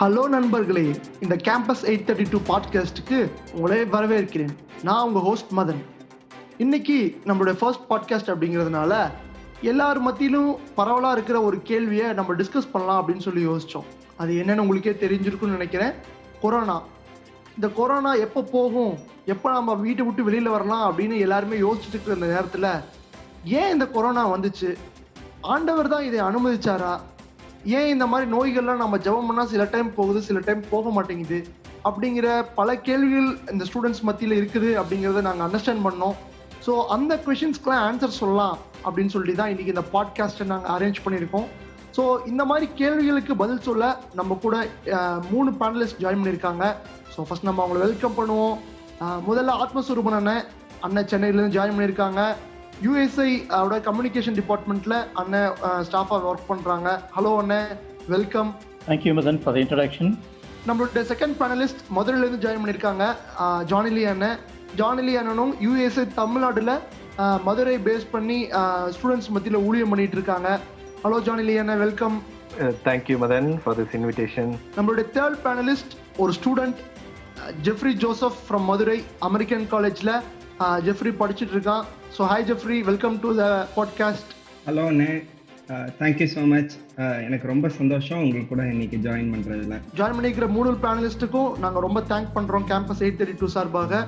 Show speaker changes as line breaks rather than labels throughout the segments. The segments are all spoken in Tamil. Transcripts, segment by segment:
ஹலோ நண்பர்களே. இந்த கேம்பஸ் எயிட் தேர்ட்டி டூ பாட்காஸ்ட்டுக்கு உங்களே வரவேற்கிறேன். நான் உங்கள் ஹோஸ்ட் மதன். இன்னைக்கு நம்மளுடைய ஃபர்ஸ்ட் பாட்காஸ்ட் அப்படிங்கிறதுனால எல்லார் மத்தியிலும் பரவலாக இருக்கிற ஒரு கேள்வியை நம்ம டிஸ்கஸ் பண்ணலாம் அப்படின்னு சொல்லி யோசித்தோம் அது என்னென்னு உங்களுக்கே தெரிஞ்சிருக்குன்னு நினைக்கிறேன். கொரோனா இந்த கொரோனா எப்போ போகும்? எப்போ நம்ம வீட்டை விட்டு வெளியில் வரலாம் அப்படின்னு எல்லாருமே யோசிச்சுட்டு இருக்கிற இந்த நேரத்தில் ஏன் இந்த கொரோனா வந்துச்சு? ஆண்டவர் தான் இதை அனுமதிச்சாரா? ஏன் இந்த மாதிரி நோய்கள்லாம் நம்ம ஜெபம் பண்ணால் சில டைம் போகுது சில டைம் போக மாட்டேங்குது அப்படிங்கிற பல கேள்விகள் இந்த ஸ்டூடெண்ட்ஸ் மத்தியில் இருக்குது அப்படிங்கிறத நாங்கள் அண்டர்ஸ்டாண்ட் பண்ணோம். ஸோ அந்த கொஷின்ஸ்க்குலாம் ஆன்சர் சொல்லலாம் அப்படின்னு சொல்லிட்டு தான் இன்றைக்கி இந்த பாட்காஸ்ட்டை நாங்கள் அரேஞ்ச் பண்ணியிருக்கோம். ஸோ இந்த மாதிரி கேள்விகளுக்கு பதில் சொல்ல நம்ம கூட மூணு பேனலிஸ்ட் ஜாயின் பண்ணியிருக்காங்க. ஸோ ஃபர்ஸ்ட் நம்ம அவங்களை வெல்கம் பண்ணுவோம். முதல்ல ஆத்மஸ்வரூபன் அண்ணன் அண்ணன் சென்னையிலேருந்து ஜாயின் பண்ணியிருக்காங்க. யூஎஸ்ஐ ஓட கம்யூனிகேஷன் டிபார்ட்மெண்ட்ல அண்ணன் ஸ்டாஃபாக ஒர்க் பண்றாங்க. ஹலோ அண்ணன் welcome
Thank you, Madan, for the introduction.
நம்மளோட செகண்ட் பேனலிஸ்ட் மதுரையிலேருந்து ஜாயின் பண்ணியிருக்காங்க. ஜானிலி அண்ணன் ஜானிலி அண்ணனும் யூஎஸ்ஐ தமிழ்நாடுல அஹ், மதுரை பேஸ் பண்ணி ஸ்டூடெண்ட்ஸ் மத்தியில் ஊழியம் பண்ணிட்டு இருக்காங்க. ஹலோ ஜானிலி அண்ணன் welcome
Uh, thank you, Madan, for this invitation.
நம்மளுடைய தேர்ட் பேனலிஸ்ட் ஒரு student Jeffrey Joseph from Madurai American காலேஜில் ஜெஃப்ரி படிச்சுட்டு இருக்கான். So hi Jeffrey welcome to the podcast
hello அண்ணே தேங்க்யூ ஸோ மச் எனக்கு ரொம்ப சந்தோஷம் உங்களுக்கு கூட இன்னைக்கு ஜாயின் பண்ணுறதுல
ஜாயின் பண்ணிக்கிற மூணு பேனலிஸ்ட்டுக்கும் நாங்கள் ரொம்ப தேங்க் பண்ணுறோம் கேம்பஸ் எயிட் தேர்ட்டி டூ சார்பாக.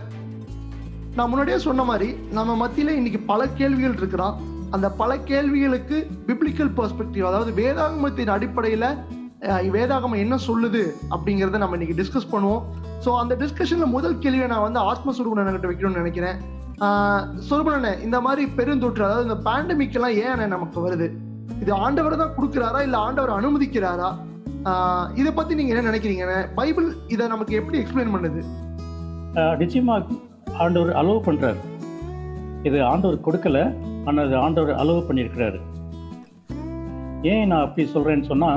நான் முன்னாடியே சொன்ன மாதிரி நம்ம மத்தியில் இன்னைக்கு பல கேள்விகள் இருக்கிறான். அந்த பல கேள்விகளுக்கு பிப்ளிக்கல் பெர்ஸ்பெக்டிவ் அதாவது வேதாகமத்தின் அடிப்படையில் வேதாகமம் என்ன சொல்லுது அப்படிங்கிறத நம்ம இன்னைக்கு டிஸ்கஸ் பண்ணுவோம். ஸோ அந்த டிஸ்கஷனில் முதல் கேள்வியை நான் வந்து ஆத்ம சுருகுணன் கிட்ட வைக்கணும்னு நினைக்கிறேன். சுருகுணனே இந்த மாதிரி பெருந்தொற்று அதாவது இந்த பேண்டமிக் எல்லாம் ஏன் அண்ணே நமக்கு வருது? இது ஆண்டவர் தான் கொடுக்குறாரா இல்லை ஆண்டவர் அனுமதிக்கிறாரா? இதை பத்தி நீங்க என்ன நினைக்கிறீங்க பைபிள் இதை நமக்கு எப்படி எக்ஸ்பிளைன் பண்ணுது?
நிச்சயமா ஆண்டவர் அலோவ் பண்றாரு. இது ஆண்டவர் கொடுக்கல ஆனால் அது ஆண்டவர் அலோவ் பண்ணியிருக்கிறாரு. ஏன் நான் அப்படி சொல்றேன்னு சொன்னா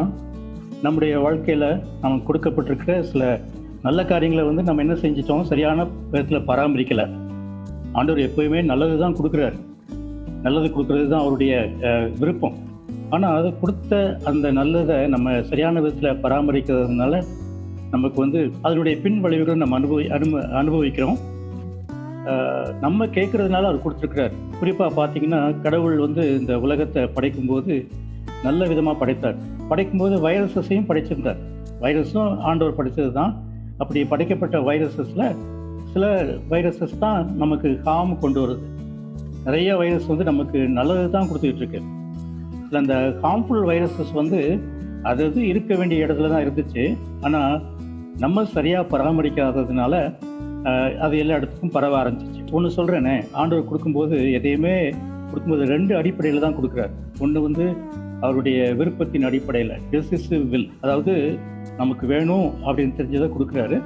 நம்முடைய வாழ்க்கையில் நமக்கு கொடுக்கப்பட்டிருக்கிற சில நல்ல காரியங்களை வந்து நம்ம என்ன செஞ்சிட்டோம் சரியான விதத்தில் பராமரிக்கலை. ஆண்டவர் எப்பயுமே நல்லது தான் கொடுக்குறாரு. நல்லது கொடுக்குறது தான் அவருடைய விருப்பம். ஆனால் அது கொடுத்த அந்த நல்லதை நம்ம சரியான விதத்தில் பராமரிக்கிறதுனால நமக்கு வந்து அதனுடைய பின் விளைவுகளை நம்ம அனுபவி அனுப அனுபவிக்கிறோம். நம்ம கேட்கறதுனால அவர் கொடுத்துருக்கிறார். குறிப்பாக பார்த்தீங்கன்னா கடவுள் வந்து இந்த உலகத்தை படைக்கும்போது நல்ல விதமாக படைத்தார். படைக்கும்போது வைரஸஸையும் படைச்சிருந்தார். வைரஸும் ஆண்டவர் படைத்தது தான் அப்படி படைக்கப்பட்ட வைரஸஸில் சில வைரஸஸ் தான் நமக்கு காம் கொண்டு வருது. நிறைய வைரஸ் வந்து நமக்கு நல்லது தான் கொடுத்துக்கிட்டு இருக்கு அந்த ஹார்ம்ஃபுல் வைரஸஸ் வந்து அது அது இருக்க வேண்டிய இடத்துல தான் இருந்துச்சு. ஆனால் நம்ம சரியாக பராமரிக்காததுனால அது எல்லா இடத்துக்கும் பரவ ஆரம்பிச்சிச்சு ஒன்று சொல்கிறேனே ஆண்டவர் கொடுக்கும்போது எதையுமே கொடுக்கும்போது ரெண்டு அடிப்படையில் தான் கொடுக்குறாரு. ஒன்று வந்து அவருடைய விருப்பத்தின் அடிப்படையில் டெசிசிவ் வில் அதாவது நமக்கு வேணும் அப்படின்னு தெரிஞ்சதை கொடுக்குறாரு.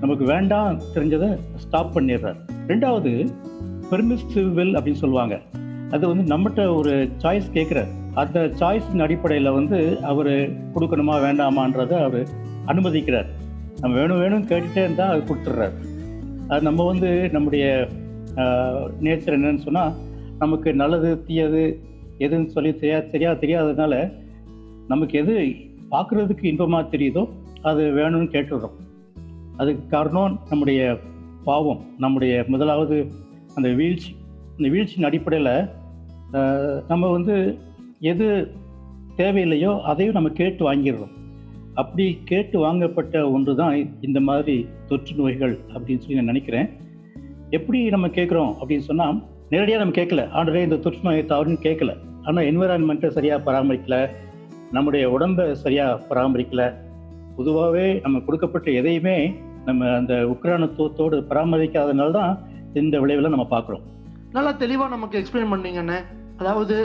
நமக்கு வேண்டாம் தெரிஞ்சதை ஸ்டாப் பண்ணிடுறாரு. ரெண்டாவது பெர்மிசிவ் வில் அப்படின்னு சொல்லுவாங்க. அது வந்து நம்மகிட்ட ஒரு சாய்ஸ் கேட்குறாரு. அந்த சாய்ஸின் அடிப்படையில் வந்து அவர் கொடுக்கணுமா வேண்டாமான்றதை அவர் அனுமதிக்கிறார். நம்ம வேணும் வேணும் கேட்டுட்டே இருந்தால் அது கொடுத்துட்றாரு. அது நம்ம வந்து நம்முடைய நேச்சர் என்னன்னு சொன்னால் நமக்கு நல்லது தீயது எதுன்னு சொல்லி தெரியா சரியா தெரியாததுனால நமக்கு எது பார்க்குறதுக்கு இன்பமாக தெரியுதோ அது வேணும்னு கேட்டுடுறோம். அதுக்கு காரணம் நம்முடைய பாவம் நம்முடைய முதலாவது அந்த வீழ்ச்சி. அந்த வீழ்ச்சியின் அடிப்படையில் நம்ம வந்து எது தேவையில்லையோ அதையும் நம்ம கேட்டு வாங்கிடுறோம். அப்படி கேட்டு வாங்கப்பட்ட ஒன்று தான் இந்த மாதிரி தொற்று நோய்கள் அப்படின்னு சொல்லி நான் நினைக்கிறேன். எப்படி நம்ம கேட்குறோம் அப்படின்னு சொன்னால் நேரடியாக நம்ம கேட்கல. ஆண்டரே இந்த தொற்று நோயை தவறுன்னு கேட்கல. ஆனால் என்விரான்மெண்ட்டை சரியாக பராமரிக்கல. நம்முடைய உடம்பை சரியாக பராமரிக்கல. பொதுவாகவே நம்ம கொடுக்கப்பட்ட எதையுமே நம்ம அந்த உக்ரானத்துவத்தோடு பராமரிக்காதனால தான் இந்த விளைவில் நம்ம பார்க்குறோம்.
நல்லா தெளிவாக நமக்கு எக்ஸ்பிளைன் பண்ணீங்கண்ணே. அதாவது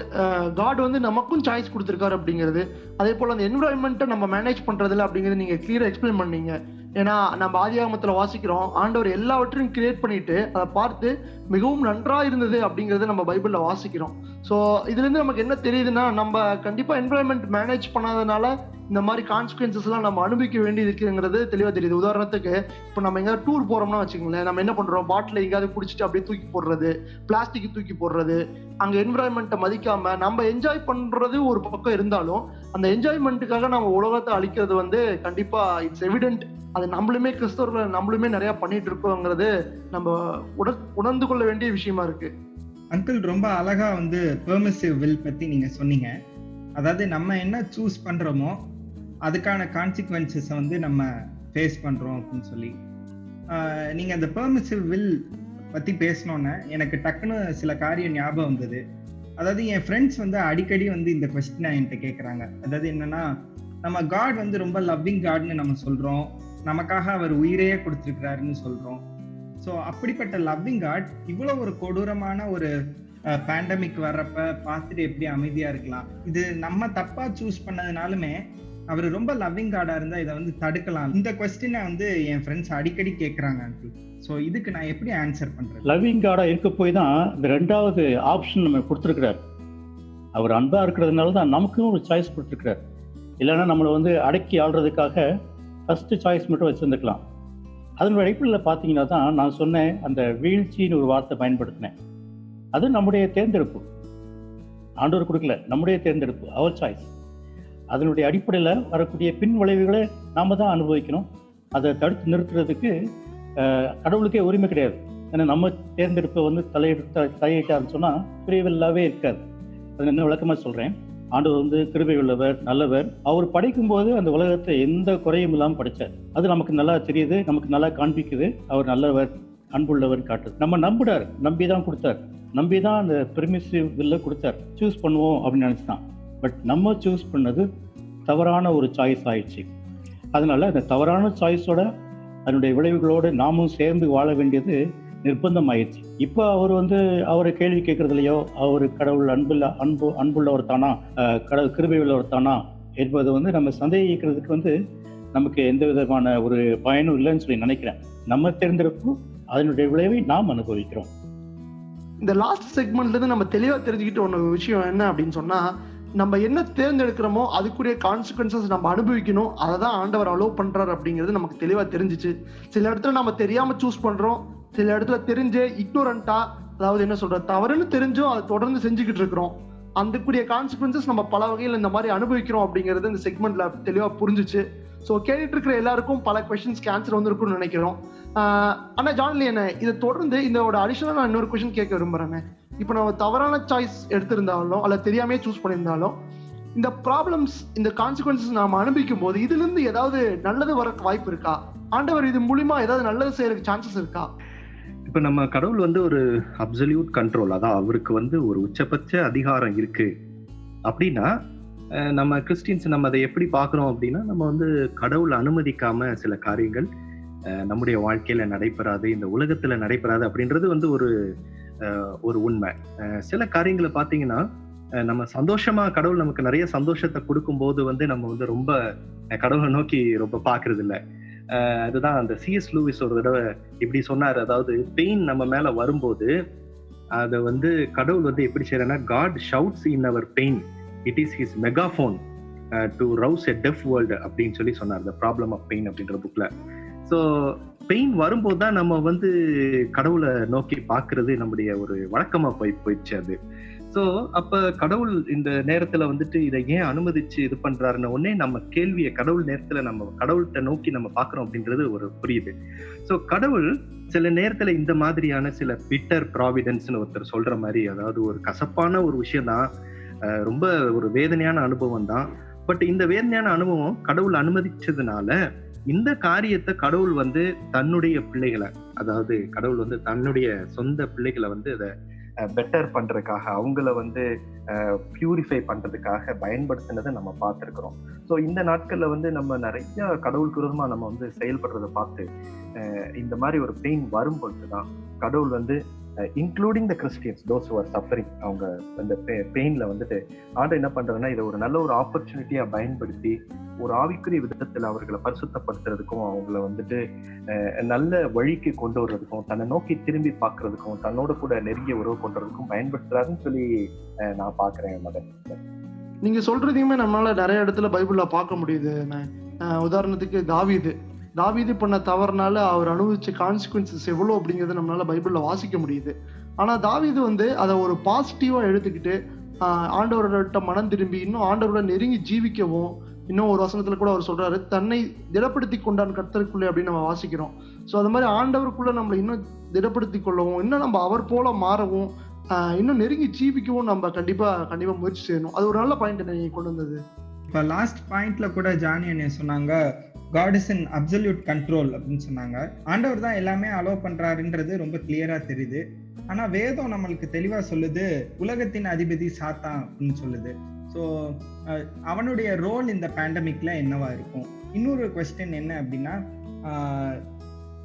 காட் வந்து நமக்கும் சாய்ஸ் கொடுத்துருக்காரு அப்படிங்கிறது. அதே போல் அந்த என்விரான்மெண்ட்டை நம்ம மேனேஜ் பண்ணுறதில்ல அப்படிங்கிறது நீங்கள் கிளியரா எக்ஸ்பிளைன் பண்ணீங்க. ஏன்னா நம்ம ஆதியாகமத்துல வாசிக்கிறோம் ஆண்டவர் எல்லாவற்றையும் கிரியேட் பண்ணிட்டு அதை பார்த்து மிகவும் நன்றா இருந்தது அப்படிங்கறத நம்ம பைபிள்ல வாசிக்கிறோம். ஸோ இதுல இருந்து நமக்கு என்ன தெரியுதுன்னா நம்ம கண்டிப்பா என்வரன்மெண்ட் மேனேஜ் பண்ணாதனால இந்த மாதிரி கான்சிக்வன்சஸ் எல்லாம் நம்ம அனுபவிக்க வேண்டியது இருக்குங்கிறது தெளிவா தெரியுது. உதாரணத்துக்கு இப்போ நம்ம எங்கேயாவது டூர் போறோம்னா வச்சுக்கோங்களேன் நம்ம என்ன பண்றோம்? பாட்டில் எங்கேயாவது குடிச்சிட்டு அப்படியே தூக்கி போடுறது பிளாஸ்டிக் தூக்கி போடுறது அங்க என்விரான்மெண்ட்டை மதிக்காம நம்ம என்ஜாய் பண்றது ஒரு பக்கம் இருந்தாலும் அந்த என்ஜாய்மெண்ட்டுக்காக நம்ம உலகத்தை அழிக்கிறது வந்து கண்டிப்பா இட்ஸ் எவிடென்ட் அது நம்மளுமே கிறிஸ்தவர்கள் நம்மளுமே நிறைய பண்ணிட்டு இருக்கோங்கிறது நம்ம உட உணர்ந்து கொள்ள வேண்டிய விஷயமா இருக்கு.
அங்கிள் ரொம்ப அழகா வந்து பெர்மிசிவ் வில் பத்தி நீங்க சொன்னீங்க. அதாவது நம்ம என்ன சூஸ் பண்றோமோ அதுக்கான கான்சிக்வன்சஸை வந்து நம்ம ஃபேஸ் பண்ணுறோம் அப்படின்னு சொல்லி. நீங்கள் அந்த பெர்மிசிவ் வில் பற்றி பேசினோன்னே எனக்கு டக்குன்னு சில காரியம் ஞாபகம் வந்தது. அதாவது என் ஃப்ரெண்ட்ஸ் வந்து அடிக்கடி வந்து இந்த கொஸ்டினை என்கிட்ட கேட்குறாங்க அதாவது என்னன்னா நம்ம காட் வந்து ரொம்ப லவ்விங் காட்னு நம்ம சொல்கிறோம் நமக்காக அவர் உயிரையே கொடுத்துருக்கிறாருன்னு சொல்கிறோம் ஸோ அப்படிப்பட்ட லவ்விங் காட் இவ்வளோ ஒரு கொடூரமான ஒரு பேண்டமிக் வர்றப்ப பார்த்துட்டு எப்படி அமைதியாக இருக்கலாம். இது நம்ம தப்பாக சூஸ் பண்ணதுனாலுமே அவர் ரொம்ப லவ்விங் கார்டா இருந்தா இதை வந்து தடுக்கலாம். இந்த கொஸ்டினை வந்து என் ஃப்ரெண்ட்ஸ் அடிக்கடி கேட்கறாங்க ஆண்டி ஸோ இதுக்கு நான் எப்படி ஆன்சர் பண்றேன்
லவ்விங் காடாக இருக்க போய் தான் இந்த ரெண்டாவது ஆப்ஷன் நம்ம கொடுத்துருக்கிறார். அவர் அன்பா இருக்கிறதுனால தான் நமக்கும் ஒரு சாய்ஸ் கொடுத்துருக்கிறார். இல்லைன்னா நம்மளை வந்து அடக்கி ஆள்றதுக்காக ஃபஸ்ட்டு சாய்ஸ் மட்டும் வச்சுருந்துக்கலாம். அதனுடைய அடிப்படையில் பார்த்தீங்கன்னா தான் நான் சொன்னேன் அந்த வீழ்ச்சின்னு ஒரு வார்த்தை பயன்படுத்தினேன். அது நம்முடைய தேர்ந்தெடுப்பு. ஆண்டவர் கொடுக்கல நம்முடைய தேர்ந்தெடுப்பு அவர் சாய்ஸ் அதனுடைய அடிப்படையில் வரக்கூடிய பின் விளைவுகளை நாம் தான் அனுபவிக்கணும். அதை தடுத்து நிறுத்துறதுக்கு கடவுளுக்கே உரிமை கிடையாது. ஏன்னா நம்ம தேர்ந்தெடுப்பை வந்து தலையிட்டு தலையிட்டாருன்னு சொன்னால் பிரிவில்லாவே இருக்காது. அது என்ன விளக்கமாக சொல்கிறேன் ஆண்டவர் வந்து கிருபை உள்ளவர் நல்லவர். அவர் படைக்கும்போது அந்த உலகத்தை எந்த குறையும் இல்லாமல் படைச்சார். அது நமக்கு நல்லா தெரியுது நமக்கு நல்லா காண்பிக்குது. அவர் நல்லவர் அன்புள்ளவர் காட்டுது. நம்ம நம்பிடார் நம்பி தான் கொடுத்தார். நம்பி தான் அந்த பெர்மிசிவ் பில்ல கொடுத்தார். சூஸ் பண்ணுவோம் அப்படின்னு நினச்சி தான் பட் நம்ம சூஸ் பண்ணது தவறான ஒரு சாய்ஸ் ஆயிடுச்சு. அதனால அந்த தவறான சாய்ஸோட அதனுடைய விளைவுகளோடு நாமும் சேர்ந்து வாழ வேண்டியது நிர்பந்தம் ஆயிடுச்சு. இப்போ அவர் வந்து அவரை கேள்வி கேட்கறதுலையோ அவர் கடவுள் அன்புள்ள அன்பு அன்புள்ளவர் தானா கடவுள் கிருபை உள்ளவர் தானா என்பது வந்து நம்ம சந்தேகிக்கிறதுக்கு வந்து நமக்கு எந்த விதமான ஒரு பயனும் இல்லைன்னு சொல்லி நினைக்கிறேன். நம்ம தெரிந்திருக்கும் அதனுடைய விளைவை நாம் அனுபவிக்கிறோம்.
இந்த லாஸ்ட் செக்மெண்ட்ல இருந்து நம்ம தெளிவா தெரிஞ்சுக்கிட்ட ஒன்று விஷயம் என்ன அப்படின்னு சொன்னா நம்ம என்ன தேர்ந்தெடுக்கிறோமோ அதுக்குரிய கான்சிக்வன்சஸ் நம்ம அனுபவிக்கணும். அதை தான் ஆண்டவர் அலோவ் பண்றாரு அப்படிங்கிறது நமக்கு தெளிவா தெரிஞ்சுச்சு. சில இடத்துல நம்ம தெரியாம சூஸ் பண்றோம். சில இடத்துல தெரிஞ்சே இக்னோரண்டா அதாவது என்ன சொல்ற தவறுன்னு தெரிஞ்சும் அதை தொடர்ந்து செஞ்சுக்கிட்டு இருக்கிறோம். அதுக்குரிய கான்சிக்வன்சஸ் நம்ம பல வகையில் இந்த மாதிரி அனுபவிக்கிறோம் அப்படிங்கிறது இந்த செக்மெண்ட்ல தெளிவா புரிஞ்சுச்சு. ஸோ கேட்டுட்டு இருக்கிற எல்லாருக்கும் பல கொஷின்ஸ்க்கு ஆன்சர் வந்திருக்கும்னு நினைக்கிறோம். ஆனால் ஜான்லி என்ன இதை தொடர்ந்து இதோட அடிஷனல் நான் இன்னொரு கொஷின் கேட்க விரும்புறேன் இப்போ நம்ம தவறான சாய்ஸ் எடுத்திருந்தாலும் அல்ல தெரியாமே சூஸ் பண்ணியிருந்தாலும் இந்த ப்ராப்ளம்ஸ் இந்த கான்சிக்வன்சஸ் நாம் அனுபவிக்கும் போது இதுலேருந்து ஏதாவது நல்லது வர வாய்ப்பு இருக்கா? ஆண்டவர் இது மூலிமா ஏதாவது நல்லது செய்யறதுக்கு சான்சஸ் இருக்கா?
இப்போ நம்ம கடவுள் வந்து ஒரு அப்சல்யூட் கண்ட்ரோல் அதான் அவருக்கு வந்து ஒரு உச்சபட்ச அதிகாரம் இருக்கு. அப்படின்னா நம்ம கிறிஸ்டின்ஸ் நம்ம அதை எப்படி பார்க்குறோம் அப்படின்னா நம்ம வந்து கடவுள் அனுமதிக்காம சில காரியங்கள் நம்முடைய வாழ்க்கையில நடைபெறாது இந்த உலகத்துல நடைபெறாது அப்படின்றது வந்து ஒரு ஒரு உண்மை. சில காரியங்களை பார்த்தீங்கன்னா நம்ம சந்தோஷமா கடவுள் நமக்கு நிறைய சந்தோஷத்தை கொடுக்கும்போது வந்து நம்ம வந்து ரொம்ப கடவுளை நோக்கி ரொம்ப பார்க்கிறது இல்லை அதுதான் அந்த சிஎஸ் லூவிஸ் ஒரு தடவை இப்படி சொன்னார். அதாவது பெயின் நம்ம மேல வரும்போது அதை வந்து கடவுள் வந்து எப்படி செய்யறேன்னா God shouts in our pain it is his megaphone to rouse a deaf world அப்படின்னு சொல்லி சொன்னார். த ப்ராப்ளம் ஆஃப் பெயின் அப்படின்ற புக்கில் ஸோ பெயின் வரும்போது தான் நம்ம வந்து கடவுளை நோக்கி பார்க்கறது நம்முடைய ஒரு வழக்கமா போய் போயிடுச்சு அது. ஸோ அப்ப கடவுள் இந்த நேரத்துல வந்துட்டு இதை ஏன் அனுமதிச்சு இது பண்றாருன்னு உடனே நம்ம கேள்வியை கடவுள் நேரத்துல நம்ம கடவுள்கிட்ட நோக்கி நம்ம பார்க்கறோம் அப்படின்றது ஒரு புரியுது. ஸோ கடவுள் சில நேரத்துல இந்த மாதிரியான சில பிட்டர் ப்ராவிடன்ஸ்னு ஒருத்தர் சொல்ற மாதிரி அதாவது ஒரு கசப்பான ஒரு விஷயம் தான். ரொம்ப ஒரு வேதனையான அனுபவம் தான். பட் இந்த வேதனையான அனுபவம் கடவுள் அனுமதிச்சதுனால இந்த காரியத்தை கடவுள் வந்து தன்னுடைய பிள்ளைகளை அதாவது கடவுள் வந்து தன்னுடைய சொந்த பிள்ளைகளை வந்து அதை பெட்டர் பண்றதுக்காக அவங்கள வந்து பியூரிஃபை பண்றதுக்காக பயன்படுத்தினதை நம்ம பார்த்துருக்குறோம். ஸோ இந்த நாட்கள்ல வந்து நம்ம நிறைய கடவுளுக்கு விரோதமா நம்ம வந்து செயல்படுறதை பார்த்து இந்த மாதிரி ஒரு பெயின் வரும் பொழுது தான் கடவுள் வந்து including the Christians those are suffering அவங்க அந்த பெயின்ல வந்துட்டு ஆண்டு என்ன பண்றதுன்னா இதை ஒரு நல்ல ஒரு ஆப்பர்ச்சுனிட்டியா பயன்படுத்தி ஒரு ஆவிக்குரிய விதத்துல அவர்களை பரிசுத்தப்படுத்துறதுக்கும் அவங்கள வந்துட்டு அஹ், நல்ல வழிக்கு கொண்டு வர்றதுக்கும் தன்னை நோக்கி திரும்பி பார்க்கறதுக்கும் தன்னோட கூட நெருங்கிய உறவு கொண்டுறதுக்கும் பயன்படுத்துறாருன்னு சொல்லி அஹ், நான் பாக்குறேன் மதன்
நீங்க சொல்றதையுமே நம்மளால நிறைய இடத்துல பைபிள்ல பார்க்க முடியுது. உதாரணத்துக்கு தாவிது. தாவீது பண்ண தவறுனால அவர் அனுபவிச்ச கான்சிக்வன்சஸ் எவ்வளோ அப்படிங்கிறத நம்மளால பைபிளில் வாசிக்க முடியுது. ஆனால் தாவீது வந்து அதை ஒரு பாசிட்டிவாக எடுத்துக்கிட்டு ஆண்டவரோட மனம் திரும்பி இன்னும் ஆண்டவரோட நெருங்கி ஜீவிக்கவும் இன்னும் ஒரு வசனத்துல கூட அவர் சொல்றாரு தன்னை திடப்படுத்தி கொண்டான் கர்த்தருக்குள்ளே அப்படின்னு நம்ம வாசிக்கிறோம். ஸோ அது மாதிரி ஆண்டவருக்குள்ள நம்மளை இன்னும் திடப்படுத்தி கொள்ளவும் இன்னும் நம்ம அவர் போல மாறவும் இன்னும் நெருங்கி ஜீவிக்கவும் நம்ம கண்டிப்பா கண்டிப்பா முயற்சி செய்யணும். அது ஒரு நல்ல பாயிண்ட் நீங்க கொண்டு வந்தது.
இப்போ லாஸ்ட் பாயிண்ட்ல கூட ஜானி என்ன சொன்னாங்க God is in absolute control அப்படின்னு சொன்னாங்க. ஆண்டவர் தான் எல்லாமே அலோவ் பண்றாருன்றது ரொம்ப கிளியரா தெரியுது. ஆனா வேதம் நம்மளுக்கு தெளிவா சொல்லுது உலகத்தின் அதிபதி சாத்தான் அப்படின்னு சொல்லுது. ஸோ அவனுடைய ரோல் இந்த பேண்டமிக்ல என்னவா இருக்கும்? இன்னொரு கொஸ்டின் என்ன அப்படின்னா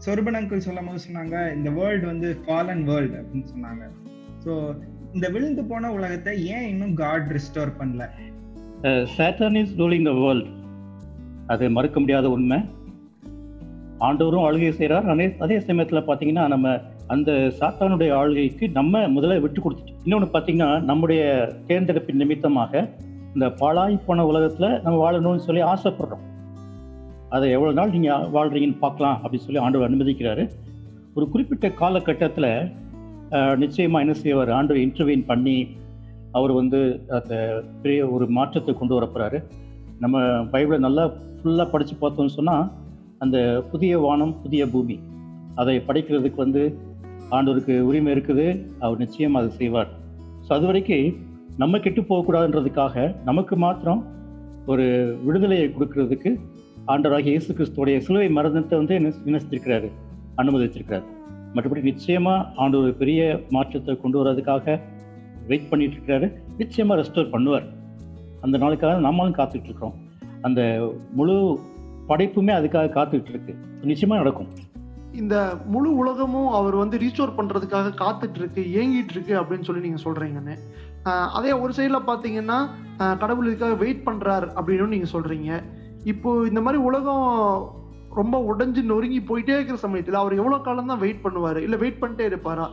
சொர்பனங்கள் சொல்லும் போது சொன்னாங்க இந்த வேர்ல்டு வந்து ஃபாலன் வேர்ல்டு அப்படின்னு சொன்னாங்க. ஸோ இந்த விழுந்து போன உலகத்தை ஏன் இன்னும் காட் ரிஸ்டோர் பண்ணல?
Satan is ruling the world அது மறுக்க முடியாத உண்மை. ஆண்டவரும் ஆளுகை செய்கிறார் அதே அதே சமயத்தில் பார்த்தீங்கன்னா நம்ம அந்த சாத்தானுடைய ஆளுகைக்கு நம்ம முதல்ல விட்டு கொடுத்துட்டோம். இன்னொன்று பார்த்தீங்கன்னா நம்முடைய தேர்ந்தெடுப்பின் நிமித்தமாக இந்த பாழாய் போன உலகத்தில் நம்ம வாழணும்னு சொல்லி ஆசைப்படுறோம். அதை எவ்வளோ நாள் நீங்கள் வாழ்கிறீங்கன்னு பார்க்கலாம் அப்படின்னு சொல்லி ஆண்டவர் அனுமதிக்கிறாரு. ஒரு குறிப்பிட்ட காலகட்டத்தில் நிச்சயமாக என்ன செய்வார்? ஆண்டவர் இன்டர்வியூன் பண்ணி அவர் வந்து அந்த பெரிய ஒரு மாற்றத்தை கொண்டு வரப்போகிறாரு நம்ம பைபிளை நல்லா ஃபுல்லாக படித்து பார்த்தோம்னு சொன்னால் அந்த புதிய வானம் புதிய பூமி அதை படைக்கிறதுக்கு வந்து ஆண்டவருக்கு உரிமை இருக்குது அவர் நிச்சயம் அதை செய்வார். ஸோ அது வரைக்கும் நம்ம கெட்டு போகக்கூடாதுன்றதுக்காக நமக்கு மாத்திரம் ஒரு விடுதலையை கொடுக்கறதுக்கு ஆண்டவராகிய இயேசு கிறிஸ்துவோடைய சிலுவை மரணத்தை வந்து நினைச்சிருக்கிறாரு அனுமதிச்சிருக்கிறார் மற்றபடி நிச்சயமாக ஆண்டவர் ஒரு பெரிய மாற்றத்தை கொண்டு வர்றதுக்காக வெயிட் பண்ணிட்டு இருக்கிறாரு. நிச்சயமாக ரெஸ்டோர் பண்ணுவார். அந்த நாளுக்காக நம்மளும் காத்துட்டுருக்குறோம் அந்த முழு படைப்புமே அதுக்காக காத்துட்டு இருக்கு நிச்சயமா நடக்கும்.
இந்த முழு உலகமும் அவர் வந்து ரீஸ்டோர் பண்றதுக்காக காத்துட்டு இருக்கு ஏங்கிட்டு இருக்கு அப்படின்னு சொல்லி நீங்க சொல்றீங்கன்னு அதே ஒரு சைடில் பார்த்தீங்கன்னா கடவுள் இதுக்காக வெயிட் பண்றார் அப்படின்னு நீங்க சொல்றீங்க. இப்போ இந்த மாதிரி உலகம் ரொம்ப உடஞ்சி நொறுங்கி போயிட்டே இருக்கிற சமயத்தில் அவர் எவ்வளோ காலம் தான் வெயிட் பண்ணுவார்? இல்லை வெயிட் பண்ணிட்டே இருப்பாரா?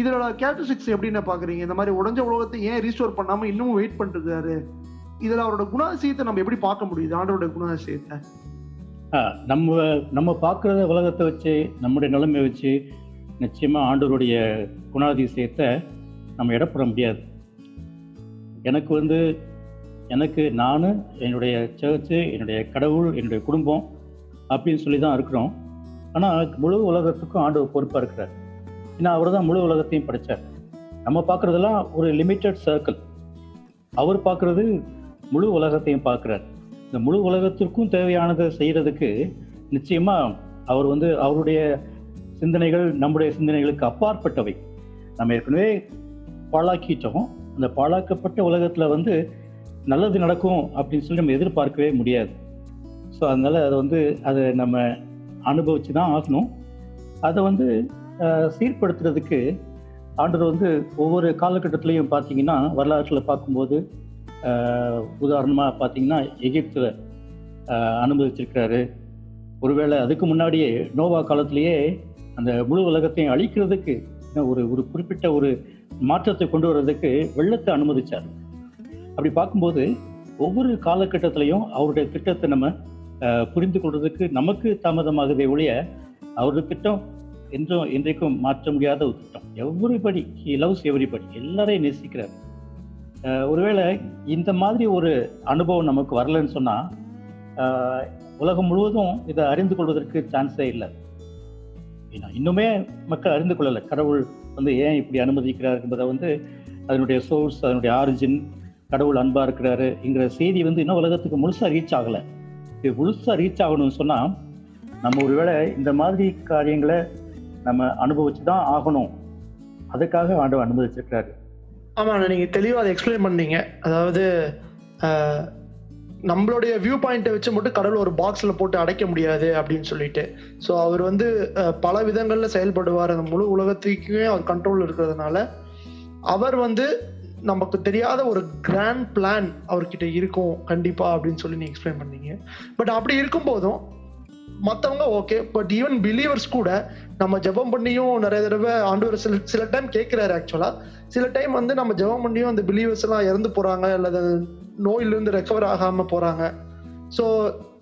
இதோட கேரக்டரிஸ்டிக்ஸ் எப்படின்னு பார்க்குறீங்க இந்த மாதிரி உடஞ்ச உலகத்தை ஏன் ரீஸ்டோர் பண்ணாமல் இன்னமும் வெயிட் பண்ணிருக்காரு இதுல அவரோட குணாதிசயத்தை நம்ம எப்படி பார்க்க முடியுது ஆண்டோட குணாதிசயத்தை.
நம்ம நம்ம பார்க்குற உலகத்தை வச்சு நம்முடைய நிலைமை வச்சு நிச்சயமாக ஆண்டவருடைய குணாதிசயத்தை நம்ம இடப்பட முடியாது. எனக்கு வந்து எனக்கு நான் என்னுடைய சர்ச்சு என்னுடைய கடவுள் என்னுடைய குடும்பம் அப்படின்னு சொல்லி தான் இருக்கிறோம். ஆனால் முழு உலகத்துக்கும் ஆண்டவர் பொறுப்பாக இருக்கிறார். ஏன்னா அவர் தான் முழு உலகத்தையும் படித்தார் நம்ம பார்க்குறதெல்லாம் ஒரு லிமிட்டட் சர்க்கிள் அவர் பார்க்குறது முழு உலகத்தையும் பார்க்குறார். இந்த முழு உலகத்திற்கும் தேவையானதை செய்கிறதுக்கு நிச்சயமாக அவர் வந்து அவருடைய சிந்தனைகள் நம்முடைய சிந்தனைகளுக்கு அப்பாற்பட்டவை. நம்ம ஏற்கனவே பாழாக்கிட்டோம். அந்த பாழாக்கப்பட்ட உலகத்தில் வந்து நல்லது நடக்கும் அப்படின்னு சொல்லி நம்ம எதிர்பார்க்கவே முடியாது. ஸோ அதனால் அதை வந்து அதை நம்ம அனுபவிச்சு தான் ஆகணும். அதை வந்து சீர்படுத்துறதுக்கு ஆண்டவர் வந்து ஒவ்வொரு காலகட்டத்திலையும் பார்த்தீங்கன்னா வரலாற்றில் பார்க்கும்போது உதாரணமாக பார்த்தீங்கன்னா எகிப்தில் அனுமதிச்சிருக்கிறாரு. ஒருவேளை அதுக்கு முன்னாடியே நோவா காலத்திலேயே அந்த முழு உலகத்தையும் அழிக்கிறதுக்கு ஒரு ஒரு குறிப்பிட்ட ஒரு மாற்றத்தை கொண்டு வர்றதுக்கு வெள்ளத்தை அனுமதிச்சார். அப்படி பார்க்கும்போது ஒவ்வொரு காலகட்டத்திலையும் அவருடைய திட்டத்தை நம்ம புரிந்து கொள்றதுக்கு நமக்கு தாமதமாகுதே ஒழிய அவருடைய திட்டம் என்றும் என்றைக்கும் மாற்ற முடியாத ஒரு திட்டம். எவ்ரிபடி ஹி லவ்ஸ் எவ்ரிபடி எல்லாரையும் நேசிக்கிறார். ஒருவேளை இந்த மாதிரி ஒரு அனுபவம் நமக்கு வரலன்னு சொன்னா உலகம் முழுவதும் இதை அறிந்து கொள்வதற்கு சான்ஸே இல்லை. ஏன்னா இன்னுமே மக்கள் அறிந்து கொள்ளலை. கடவுள் வந்து ஏன் இப்படி அனுமதிக்கிறார் என்பதை வந்து அதனுடைய சோர்ஸ் அதனுடைய ஆரிஜின் கடவுள் அன்பா இருக்கிறாருங்கிற செய்தி வந்து இன்னும் உலகத்துக்கு முழுசா ரீச் ஆகலை. இது முழுசா ரீச் ஆகணும்னு சொன்னா நம்ம ஒருவேளை இந்த மாதிரி காரியங்களை நம்ம அனுபவிச்சு தான் ஆகணும். அதுக்காக ஆண்டவர் அனுமதிச்சிருக்கிறாரு.
ஆமாண்ணா நீங்கள் தெளிவாக அதை எக்ஸ்பிளைன் பண்ணீங்க. அதாவது நம்மளுடைய வியூ பாயிண்ட்டை வச்சு மட்டும் கடவுள் ஒரு பாக்ஸில் போட்டு அடைக்க முடியாது அப்படின்னு சொல்லிட்டு. ஸோ அவர் வந்து பல விதங்களில் செயல்படுவார். அந்த முழு உலகத்துக்குமே அவர் கண்ட்ரோல் இருக்கிறதுனால அவர் வந்து நமக்கு தெரியாத ஒரு கிராண்ட் பிளான் அவர்கிட்ட இருக்கும். கண்டிப்பாக அப்படின்னு சொல்லி நீங்கள் எக்ஸ்பிளைன் பண்ணீங்க. பட் அப்படி இருக்கும் போதும் மற்றவங்க ஓகே பட் ஈவன் பிலீவர்ஸ் கூட நம்ம ஜெபம் பண்ணியும் நிறைய தடவை ஆண்டவர் சில சில டைம் கேட்குறாரு ஆக்சுவலாக சில டைம் வந்து நம்ம ஜெபம் பண்ணியும் அந்த பிலீவர்ஸ் எல்லாம் இறந்து போகிறாங்க அல்லது நோயிலிருந்து ரெக்கவர் ஆகாமல் போகிறாங்க ஸோ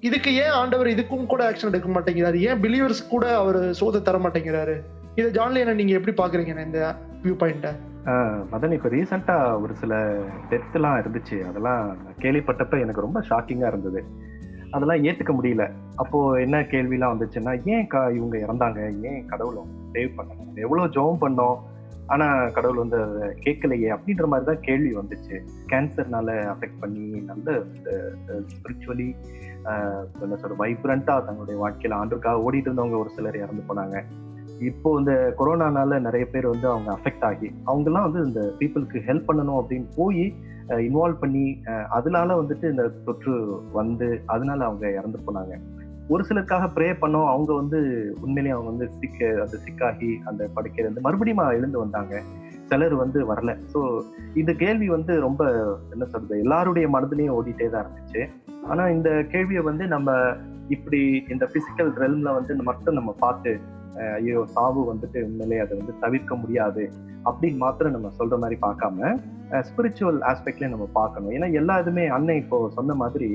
இதுக்கு ஏன் ஆண்டவர் இதுக்கும் கூட ஆக்ஷன் எடுக்க மாட்டேங்கிறாரு? ஏன் பிலீவர்ஸ் கூட அவர் சோத தர மாட்டேங்கிறாரு? இதை ஜான்லியனை நீங்க எப்படி பாக்குறீங்க இந்த வியூ பாயிண்ட்டை
மதன் இப்போ ரீசெண்டாக ஒரு சில டெத்துலாம் இருந்துச்சு. அதெல்லாம் கேள்விப்பட்டப்ப எனக்கு ரொம்ப ஷாக்கிங்காக இருந்தது. அதெல்லாம் ஏற்றுக்க முடியல. அப்போ என்ன கேள்விலாம் வந்துச்சுன்னா ஏன் கா இவங்க இறந்தாங்க? ஏன் கடவுளை சேவ் பண்ணாங்க எவ்வளோ ஜோம் பண்ணோம் ஆனால் கடவுள் வந்து அதை கேட்கலையே? அப்படின்ற மாதிரி தான் கேள்வி வந்துச்சு. கேன்சர்னால அஃபெக்ட் பண்ணி நல்ல ஸ்பிரிச்சுவலி என்ன சொல்ற வைப்ரண்டா தங்களுடைய வாழ்க்கையில் ஆண்டுக்காக ஓடிட்டு இருந்தவங்க ஒரு சிலர் இறந்து போனாங்க. இப்போ இந்த கொரோனானால நிறைய பேர் வந்து அவங்க அஃபெக்ட் ஆகி அவங்கெல்லாம் வந்து இந்த பீப்புளுக்கு ஹெல்ப் பண்ணணும் அப்படின்னு போய் இன்வால்வ் பண்ணி அதனால வந்துட்டு இந்த தொற்று வந்து அதனால அவங்க இறந்து போனாங்க. ஒரு சிலருக்காக ப்ரே பண்ணோம். அவங்க வந்து உண்மையிலேயே அவங்க வந்து சிக்க அந்த சிக்காகி அந்த படுக்கையிலேருந்து மறுபடியும் எழுந்து வந்தாங்க. சிலர் வந்து வரல. ஸோ இந்த கேள்வி வந்து ரொம்ப என்ன சொல்றது எல்லாருடைய மனதிலையும் ஓடிட்டே தான் இருந்துச்சு. ஆனா இந்த கேள்வியை வந்து நம்ம இப்படி இந்த பிசிக்கல் ரெல்ம்ல வந்து மட்டும் நம்ம பார்த்து ஐயோ சாவு வந்துட்டு உண்மையிலேயே அதை வந்து தவிர்க்க முடியாது அப்படின்னு மாத்திரம் நம்ம சொல்ற மாதிரி பார்க்காம ஸ்பிரிச்சுவல் ஆஸ்பெக்ட்லயும் நம்ம பார்க்கணும். ஏன்னா எல்லா இதுமே அண்ணன் இப்போ சொன்ன மாதிரி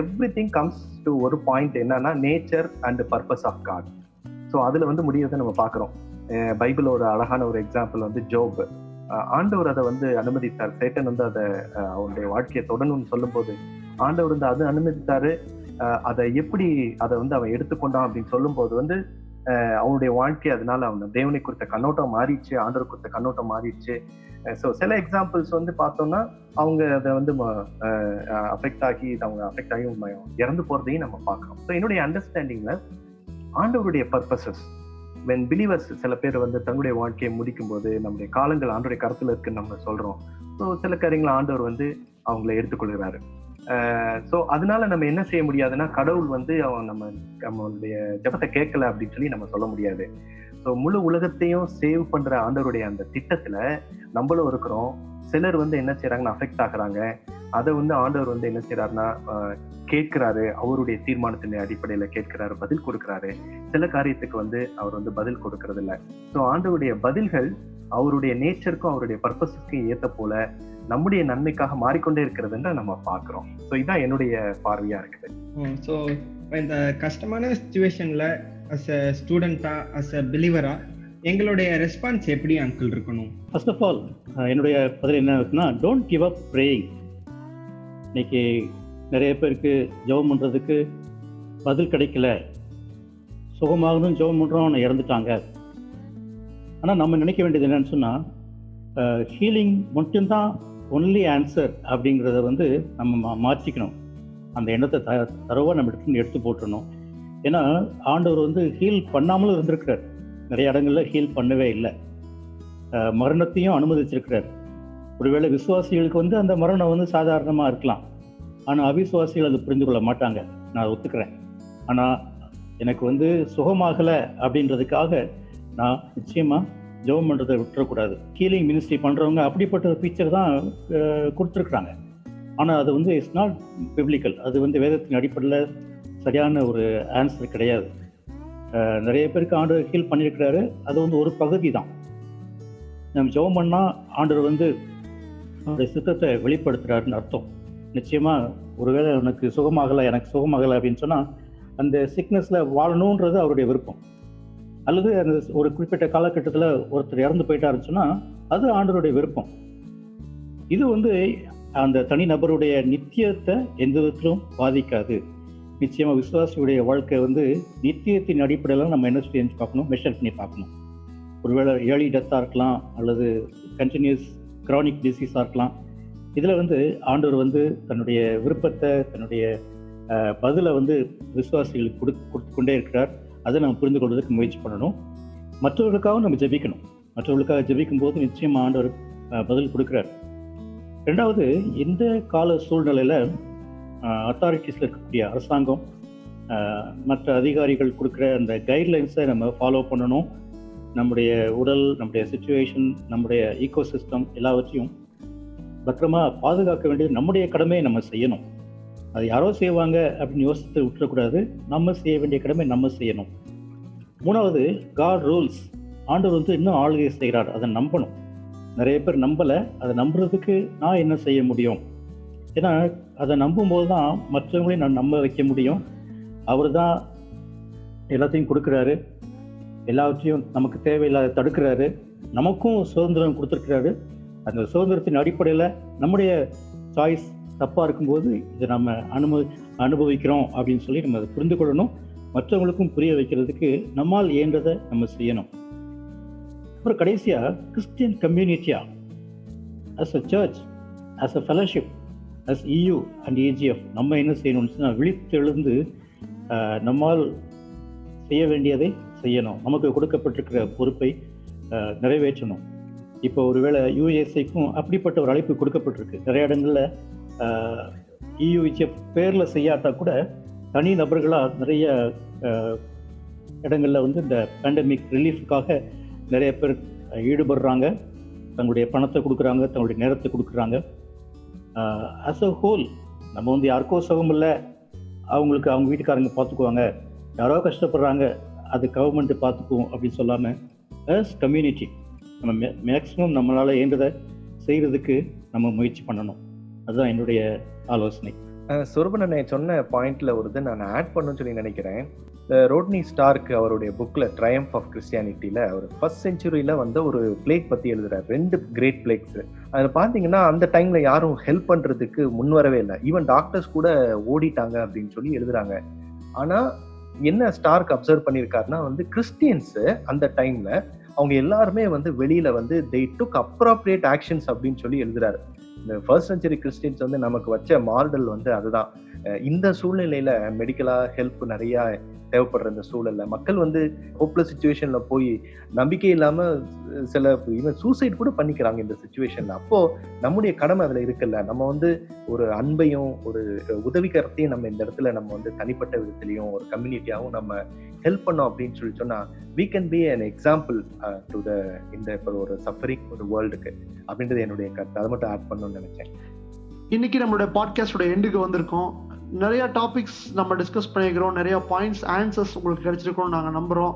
எவ்ரி திங் கம்ஸ் டு ஒரு பாயிண்ட் என்னன்னா nature and purpose of God so அதுல வந்து முடியறதை நம்ம பார்க்குறோம். பைபிள் ஒரு அழகான ஒரு எக்ஸாம்பிள் வந்து ஜோப். ஆண்டவர் அதை வந்து அனுமதித்தார். சேட்டன் வந்து அதை அவனுடைய வாழ்க்கையை தொடணும்னு சொல்லும்போது ஆண்டவர் வந்து அது அனுமதித்தாரு. அதை எப்படி அதை வந்து அவன் எடுத்துக்கொண்டான் அப்படின்னு சொல்லும்போது வந்து அவனுடைய வாழ்க்கை அதனால அவன் தேவனை குறித்த கண்ணோட்டம் மாறிடுச்சு ஆண்டவர் குறித்த கண்ணோட்டம் மாறிடுச்சு. ஸோ சில எக்ஸாம்பிள்ஸ் வந்து பார்த்தோம்னா அவங்க அதை வந்து அஃபெக்ட் ஆகி அவங்க அஃபெக்ட் ஆகி இறந்து போறதையும் நம்ம பார்க்கலாம் ஸோ என்னுடைய அண்டர்ஸ்டாண்டிங்ல ஆண்டவருடைய பர்பசஸ் வென் பிலீவர்ஸ் சில பேர் வந்து தங்களுடைய வாழ்க்கையை முடிக்கும் போது நம்முடைய காலங்கள் ஆண்டோடைய கருத்துல இருக்குன்னு நம்ம சொல்றோம். ஸோ சில காரியங்களை ஆண்டவர் வந்து அவங்கள எடுத்துக்கொள்கிறாரு. ஸோ அதனால நம்ம என்ன செய்ய முடியாதுன்னா கடவுள் வந்து அவன் நம்ம நம்மளுடைய ஜபத்தை கேட்கல அப்படின்னு சொல்லி நம்ம சொல்ல முடியாது. ஸோ முழு உலகத்தையும் சேவ் பண்ற ஆண்டவருடைய அந்த திட்டத்துல நம்மளும் இருக்கிறோம். சிலர் வந்து என்ன செய்யறாங்கன்னா அஃபெக்ட் ஆகுறாங்க. அதை வந்து ஆண்டவர் வந்து என்ன செய்யறாருன்னா கேட்கிறாரு. அவருடைய தீர்மானத்தின் அடிப்படையில கேட்கிறாரு பதில் கொடுக்கிறாரு. சில காரியத்துக்கு வந்து அவர் வந்து பதில் கொடுக்கறது இல்லை ஸோ ஆண்டவருடைய பதில்கள் அவருடைய நேச்சருக்கும் அவருடைய பர்பஸுக்கும் ஏத்த போல நம்முடைய நன்மைக்காக மாறிக்கொண்டே இருக்கிறதுன்னு நம்ம பார்க்கிறோம். ஸோ இதான் என்னுடைய பார்வையா இருக்குது.
ஸோ இந்த கஷ்டமான சுச்சுவேஷன்ல அஸ் அ ஸ்டூடெண்டா அஸ் அ பிலீவரா எங்களுடைய ரெஸ்பான்ஸ் எப்படி அங்கிள் இருக்கணும்?
ஃபர்ஸ்ட் ஆஃப் ஆல் என்னுடைய பதில் என்ன இருக்குன்னா டோன்ட் கிவ் அப் ப்ரேயிங் இன்னைக்கு நிறைய பேருக்கு ஜெபம் பண்ணுறதுக்கு பதில் கிடைக்கல. சுகமாகணும் ஜெபம் பண்ணுறோம் ஆனால் இறந்துட்டாங்க. ஆனால் நம்ம நினைக்க வேண்டியது என்னன்னு சொன்னால் ஹீலிங் மட்டும்தான் ஒன்லி ஆன்சர் அப்படிங்கிறத வந்து நம்ம மா- மாற்றிக்கணும். அந்த எண்ணத்தை த தரவாக நம்ம எடுத்து எடுத்து போட்டுடணும் ஏன்னா ஆண்டவர் வந்து ஹீல் பண்ணாமலும் இருந்திருக்கிறார். நிறைய இடங்களில் ஹீல் பண்ணவே இல்லை. மரணத்தையும் அனுமதிச்சிருக்கிறார். ஒருவேளை விசுவாசிகளுக்கு வந்து அந்த மரணம் வந்து சாதாரணமாக இருக்கலாம். ஆனால் அவிசுவாசிகள் அது புரிந்து கொள்ள மாட்டாங்க. நான் ஒத்துக்கிறேன். ஆனால் எனக்கு வந்து சுகமாகலை அப்படின்றதுக்காக நான் நிச்சயமாக ஜெபம் பண்ணுறதை விட்டுறக்கூடாது. ஹீலிங் மினிஸ்ட்ரி பண்ணுறவங்க அப்படிப்பட்ட பீச்சர் தான் கொடுத்துருக்குறாங்க. ஆனால் அது வந்து இட்ஸ் நாட் பிப்ளிக்கல் அது வந்து வேதத்தின் அடிப்படையில் சரியான ஒரு ஆன்சர் கிடையாது. நிறைய பேருக்கு ஆண்டவர் ஹீல் பண்ணியிருக்கிறாரு. அது வந்து ஒரு பகுதி தான். நம்ம ஜெபம் பண்ணால் ஆண்டவர் வந்து அவருடைய சித்தத்தை வெளிப்படுத்துகிறாருன்னு அர்த்தம். நிச்சயமாக ஒருவேளை உனக்கு சுகமாகலை எனக்கு சுகமாகலை அப்படின்னு சொன்னால் அந்த சிக்னஸில் வாழணுன்றது அவருடைய விருப்பம். அல்லது அந்த ஒரு குறிப்பிட்ட காலகட்டத்தில் ஒருத்தர் இறந்து போயிட்டாருன்னு சொன்னா அது ஆண்டவருடைய விருப்பம். இது வந்து அந்த தனி நபருடைய நித்தியத்தை எந்த விதத்திலும் பாதிக்காது. நிச்சயமாக விசுவாசியுடைய வாழ்க்கை வந்து நித்தியத்தின் அடிப்படையில் நம்ம என்ன செஞ்சு பார்க்கணும்? மெஷர் பண்ணி பார்க்கணும். ஒருவேளை ஏர்லி டெத்தாக இருக்கலாம் அல்லது கண்டினியூஸ் க்ரானிக் டிசீஸாக இருக்கலாம். இதில் வந்து ஆண்டவர் வந்து தன்னுடைய விருப்பத்தை தன்னுடைய பதிலை வந்து விசுவாசிகளுக்கு கொடு கொடுத்து கொண்டே இருக்கிறார். அதை நம்ம புரிந்து கொள்வதற்கு முயற்சி பண்ணணும். மற்றவர்களுக்காகவும் நம்ம ஜெபிக்கணும். மற்றவர்களுக்காக ஜெபிக்கும் போது நிச்சயமாக ஆண்டவர் பதில் கொடுக்குறார். ரெண்டாவது இந்த கால சூழ்நிலையில் அத்தாரிட்டிஸில் இருக்கக்கூடிய அரசாங்கம் மற்ற அதிகாரிகள் கொடுக்குற அந்த கைட்லைன்ஸை நம்ம ஃபாலோ பண்ணணும். நம்முடைய உடல் நம்முடைய சுச்சுவேஷன் நம்முடைய ஈகோ சிஸ்டம் எல்லாவற்றையும் பத்திரமா பாதுகாக்க வேண்டியது நம்முடைய கடமையை நம்ம செய்யணும். அது யாரோ செய்வாங்க அப்படின்னு யோசித்து விட்டுறக்கூடாது. நம்ம செய்ய வேண்டிய கடமை நம்ம செய்யணும். மூணாவது காட் ரூல்ஸ் ஆண்டவர் வந்து இன்னும் ஆளுகை செய்கிறார். அதை நம்பணும். நிறைய பேர் நம்பலை. அதை நம்புறதுக்கு நான் என்ன செய்ய முடியும்? ஏன்னா அதை நம்பும்போது தான் மற்றவங்களையும் நான் நம்ப வைக்க முடியும். அவர் தான் எல்லாத்தையும் கொடுக்குறாரு. எல்லாவற்றையும் நமக்கு தேவையில்லாத தடுக்கிறாரு. நமக்கும் சுதந்திரம் கொடுத்துருக்கிறாரு. அந்த சுதந்திரத்தின் அடிப்படையில் நம்முடைய சாய்ஸ் தப்பாக இருக்கும்போது இதை நம்ம அனுபவி அனுபவிக்கிறோம் அப்படின்னு சொல்லி நம்ம அதை புரிந்து கொள்ளணும். மற்றவங்களுக்கும் புரிய வைக்கிறதுக்கு நம்மால் இயன்றதை நம்ம செய்யணும். அப்புறம் கடைசியாக Christian கம்யூனிட்டியா as a church as a fellowship as EU and AGF நம்ம என்ன செய்யணும்னு சொன்னால் விழித்தெழுந்து நம்மால் செய்ய வேண்டியதை செய்யணும். நமக்கு கொடுக்கப்பட்டிருக்கிற பொறுப்பை நிறைவேற்றணும். இப்போ ஒருவேளை யூஎஸ்ஐக்கும் அப்படிப்பட்ட ஒரு அழைப்பு கொடுக்கப்பட்டிருக்கு. நிறைய இடங்களில் இயூஹெச்எஃப் பேரில் செய்யாட்டா கூட தனி நபர்களாக நிறைய இடங்களில் வந்து இந்த பேண்டமிக் ரிலீஃபுக்காக நிறைய பேர் ஈடுபடுறாங்க. தங்களுடைய பணத்தை கொடுக்குறாங்க தங்களுடைய நேரத்தை கொடுக்குறாங்க. ஆஸ் அ ஹோல் நம்ம வந்து யாருக்கோ சுகம் இல்லை. அவங்களுக்கு அவங்க வீட்டுக்காரங்க பார்த்துக்குவாங்க யாரோ கஷ்டப்படுறாங்க அது கவர்மெண்ட்டு பார்த்துக்குவோம் அப்படின்னு சொல்லாமல் அஸ் கம்யூனிட்டி நம்ம மே மேக்ஸிமம் நம்மளால் இயன்றதை செய்கிறதுக்கு நம்ம முயற்சி பண்ணணும். அதுதான் என்னுடைய ஆலோசனை.
சுரபனனை சொன்ன பாயிண்ட்ல ஒரு இது நான் ஆட் பண்ணணும்னு சொல்லி நினைக்கிறேன். ரோட்னி ஸ்டார்க் அவருடைய புக்ல ட்ரையம்ப் ஆஃப் கிறிஸ்டியானிட்டியில அவர் ஃபர்ஸ்ட் செஞ்சுரியில வந்து ஒரு பிளேக் பத்தி எழுதுறார். ரெண்டு கிரேட் பிளேக்ஸ் அதில் பார்த்தீங்கன்னா அந்த டைம்ல யாரும் ஹெல்ப் பண்றதுக்கு முன் வரவே இல்லை. ஈவன் டாக்டர்ஸ் கூட ஓடிட்டாங்க அப்படின்னு சொல்லி எழுதுறாங்க. ஆனா என்ன ஸ்டார்க் அப்சர்வ் பண்ணியிருக்காருன்னா வந்து கிறிஸ்டியன்ஸ் அந்த டைம்ல அவங்க எல்லாருமே வந்து வெளியில வந்து தே டுக் அப்ராப்ரியேட் ஆக்ஷன்ஸ் அப்படின்னு சொல்லி எழுதுறாரு. இந்த ஃபர்ஸ்ட் செஞ்சுரி கிறிஸ்டின்ஸ் வந்து நமக்கு வச்ச மாடல் வந்து அதுதான். இந்த சூழ்நிலையில மெடிக்கலா ஹெல்ப் நிறைய தேவைப்படுற இந்த சூழல்ல மக்கள் வந்து ஹோப்லெஸ் சுச்சுவேஷன்ல போய் நம்பிக்கை இல்லாம சில இவன் சூசைட் கூட பண்ணிக்கிறாங்க இந்த சுச்சுவேஷன்ல அப்போ நம்முடைய கடமை அதுல இருக்குல்ல. நம்ம வந்து ஒரு அன்பையும் ஒரு உதவிகரத்தையும் நம்ம இந்த இடத்துல நம்ம வந்து தனிப்பட்ட விதத்திலையும் ஒரு கம்யூனிட்டியாவும் நம்ம ஹெல்ப் பண்ணோம் அப்படின்னு சொல்லி சொன்னா we can be an example to the இந்த இப்போ ஒரு சஃபரிங் ஒரு வேர்ல்டுக்கு அப்படின்றது என்னுடைய கருத்து. அதை மட்டும் ஆட் பண்ணணும்னு நினைச்சேன்.
இன்னைக்கு நம்மளோட பாட்காஸ்டோட எண்டுக்கு வந்திருக்கோம். நிறைய டாபிக்ஸ் நம்ம டிஸ்கஸ் பண்ணிக்கிறோம் நிறைய பாயிண்ட்ஸ் ஆன்சர்ஸ் உங்களுக்கு கிடைச்சிருக்கோம் நாங்கள் நம்புகிறோம்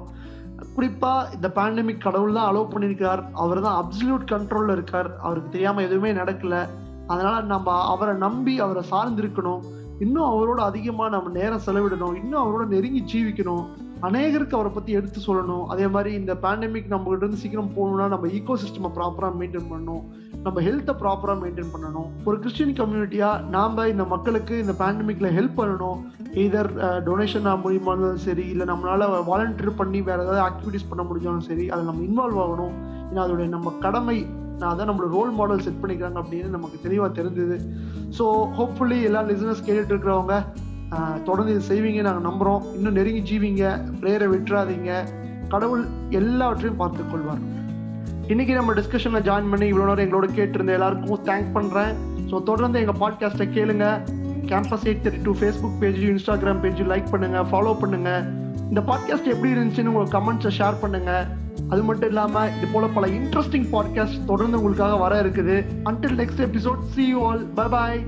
குறிப்பாக இந்த பேண்டமிக் கடவுள் தான் அலோவ் பண்ணியிருக்கார். அவர் தான் அப்சல்யூட் கண்ட்ரோலில் இருக்கார். அவருக்கு தெரியாமல் எதுவுமே நடக்கலை. அதனால் நம்ம அவரை நம்பி அவரை சார்ந்திருக்கணும். இன்னும் அவரோட அதிகமாக நம்ம நேரம் செலவிடணும். இன்னும் அவரோட நெருங்கி ஜீவிக்கணும். அநேகருக்கு அவரை பத்தி எடுத்து சொல்லணும். அதே மாதிரி இந்த பேண்டமிக் நம்ம கிட்ட இருந்து சீக்கிரம் போகணும்னா நம்ம ஈகோ சிஸ்டமை ப்ராப்பரா மெயின்டைன் பண்ணணும். நம்ம ஹெல்த்தை ப்ராப்பரா மெயின்டைன் பண்ணணும். ஒரு கிறிஸ்டின் கம்யூனிட்டியா நாம இந்த மக்களுக்கு இந்த பேண்டமிக்ல ஹெல்ப் பண்ணணும். எதர் டொனேஷன் மூலியமா இருந்தாலும் சரி இல்லை நம்மளால வாலண்டியர் பண்ணி வேற ஏதாவது ஆக்டிவிட்டிஸ் பண்ண முடிஞ்சாலும் சரி அதில் நம்ம இன்வால்வ் ஆகணும். ஏன்னா அதோடைய நம்ம கடமை நான் அதான் நம்மளோட ரோல் மாடல் செட் பண்ணிக்கிறாங்க அப்படின்னு நமக்கு தெளிவாக தெரிஞ்சது. ஸோ ஹோப்ஃபுல்லி எல்லா லிசனர்ஸ் கேட்டுட்டு இருக்கிறவங்க தொடர்ந்து இதை செய்வீங்க நாங்கள் நம்புகிறோம் இன்னும் நெருங்கி ஜீவிங்க ப்ரேயரை விட்டுறாதீங்க. கடவுள் எல்லாவற்றையும் பார்த்து கொள்வார். இன்னைக்கு நம்ம டிஸ்கஷனில் ஜாயின் பண்ணி இவ்வளோ நேரம் எங்களோட கேட்டிருந்த எல்லாருக்கும் தேங்க் பண்ணுறேன் ஸோ தொடர்ந்து எங்கள் பாட்காஸ்ட்டை கேளுங்க. Campus eight thirty two Facebook பேஜையும் Instagram பேஜையும் லைக் பண்ணுங்க ஃபாலோ பண்ணுங்க. இந்த பாட்காஸ்ட் எப்படி இருந்துச்சுன்னு உங்கள் கமெண்ட்ஸை ஷேர் பண்ணுங்க. அது மட்டும் இல்லாமல் இது போல பல இன்ட்ரெஸ்டிங் பாட்காஸ்ட் தொடர்ந்து உங்களுக்காக வர இருக்குது. Until next episode see you all bye bye